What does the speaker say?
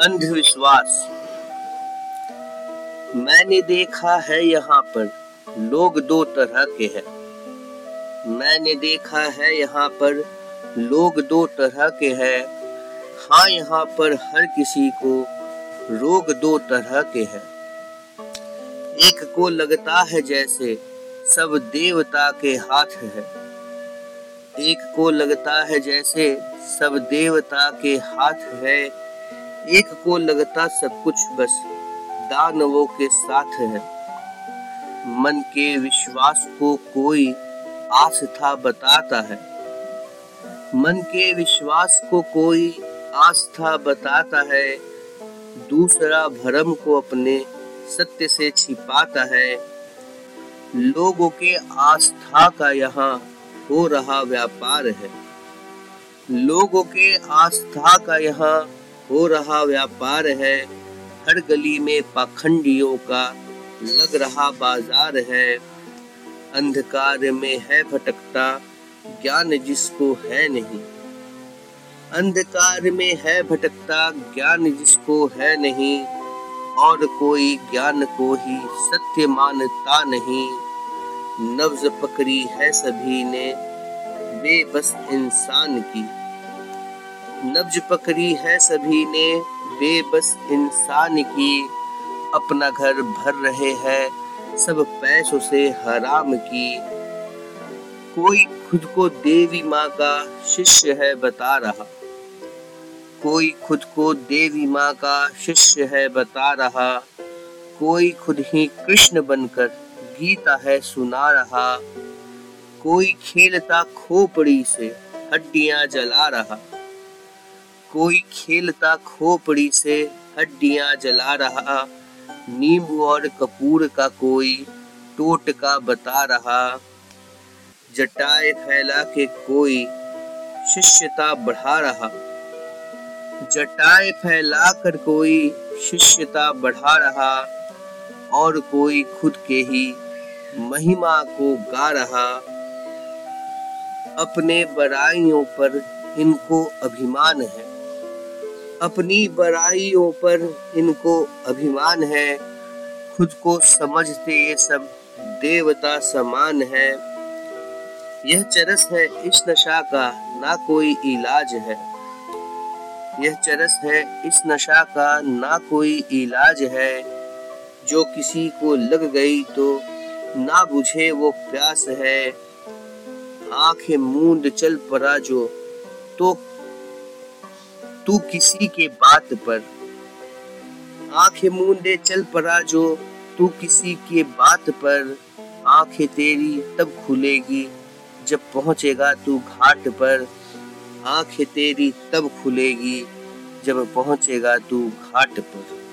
अंधविश्वास। मैंने देखा है यहाँ पर लोग दो तरह के हैं। मैंने देखा है यहाँ पर लोग दो तरह के हैं। हाँ यहाँ पर हर किसी को रोग दो तरह के हैं। एक को लगता है जैसे सब देवता के हाथ है। एक को लगता है जैसे सब देवता के हाथ है। एक को लगता सब कुछ बस, दानवों के साथ है। मन के विश्वास को कोई आस्था बताता है। मन के विश्वास को कोई आस्था बताता है। दूसरा भरम को अपने सत्य से छिपाता है। लोगों के आस्था का यहाँ हो रहा व्यापार है। लोगों के आस्था का यहाँ हो रहा व्यापार है, हर गली में पाखंडियों का लग रहा बाज़ार है। अंधकार में है भटकता, ज्ञान जिसको है नहीं। अंधकार में है भटकता, ज्ञान जिसको है नहीं। और कोई ज्ञान को ही सत्य मानता नहीं। नब्ज पकड़ी है सभी ने, बेबस इंसान की। नब्ज पकड़ी है सभी ने बेबस इंसान की अपना घर भर रहे हैं, सब पैसों से हराम की। कोई खुद को देवी माँ का शिष्य है बता रहा। कोई खुद को देवी माँ का शिष्य है बता रहा। कोई खुद ही कृष्ण बनकर गीता है सुना रहा। कोई खेलता खोपड़ी से हड्डियाँ जला रहा। कोई खेलता खोपड़ी से हड्डियाँ जला रहा, नींबू और कपूर का कोई टोटका बता रहा। जटाए फैला के कोई शिष्यता बढ़ा रहा। जटाए फैला कर कोई शिष्यता बढ़ा रहा और कोई खुद के ही महिमा को गा रहा। अपने बड़ाइयों पर इनको अभिमान है। अपनी बड़ाइयों पर इनको अभिमान है। खुद को समझते ये सब देवता समान है। यह चरस है इस नशा का, ना कोई इलाज है। यह चरस है इस नशा का, ना कोई इलाज है। जो किसी को लग गई तो ना बुझे वो प्यास है। आँखें मूंद चल पड़ा जो तो तू किसी के बात पर। आँखें मूंदे चल पड़ा जो तू किसी के बात पर। आँखें तेरी तब खुलेगी जब पहुंचेगा तू घाट पर। आँखें तेरी तब खुलेगी जब पहुंचेगा तू घाट पर।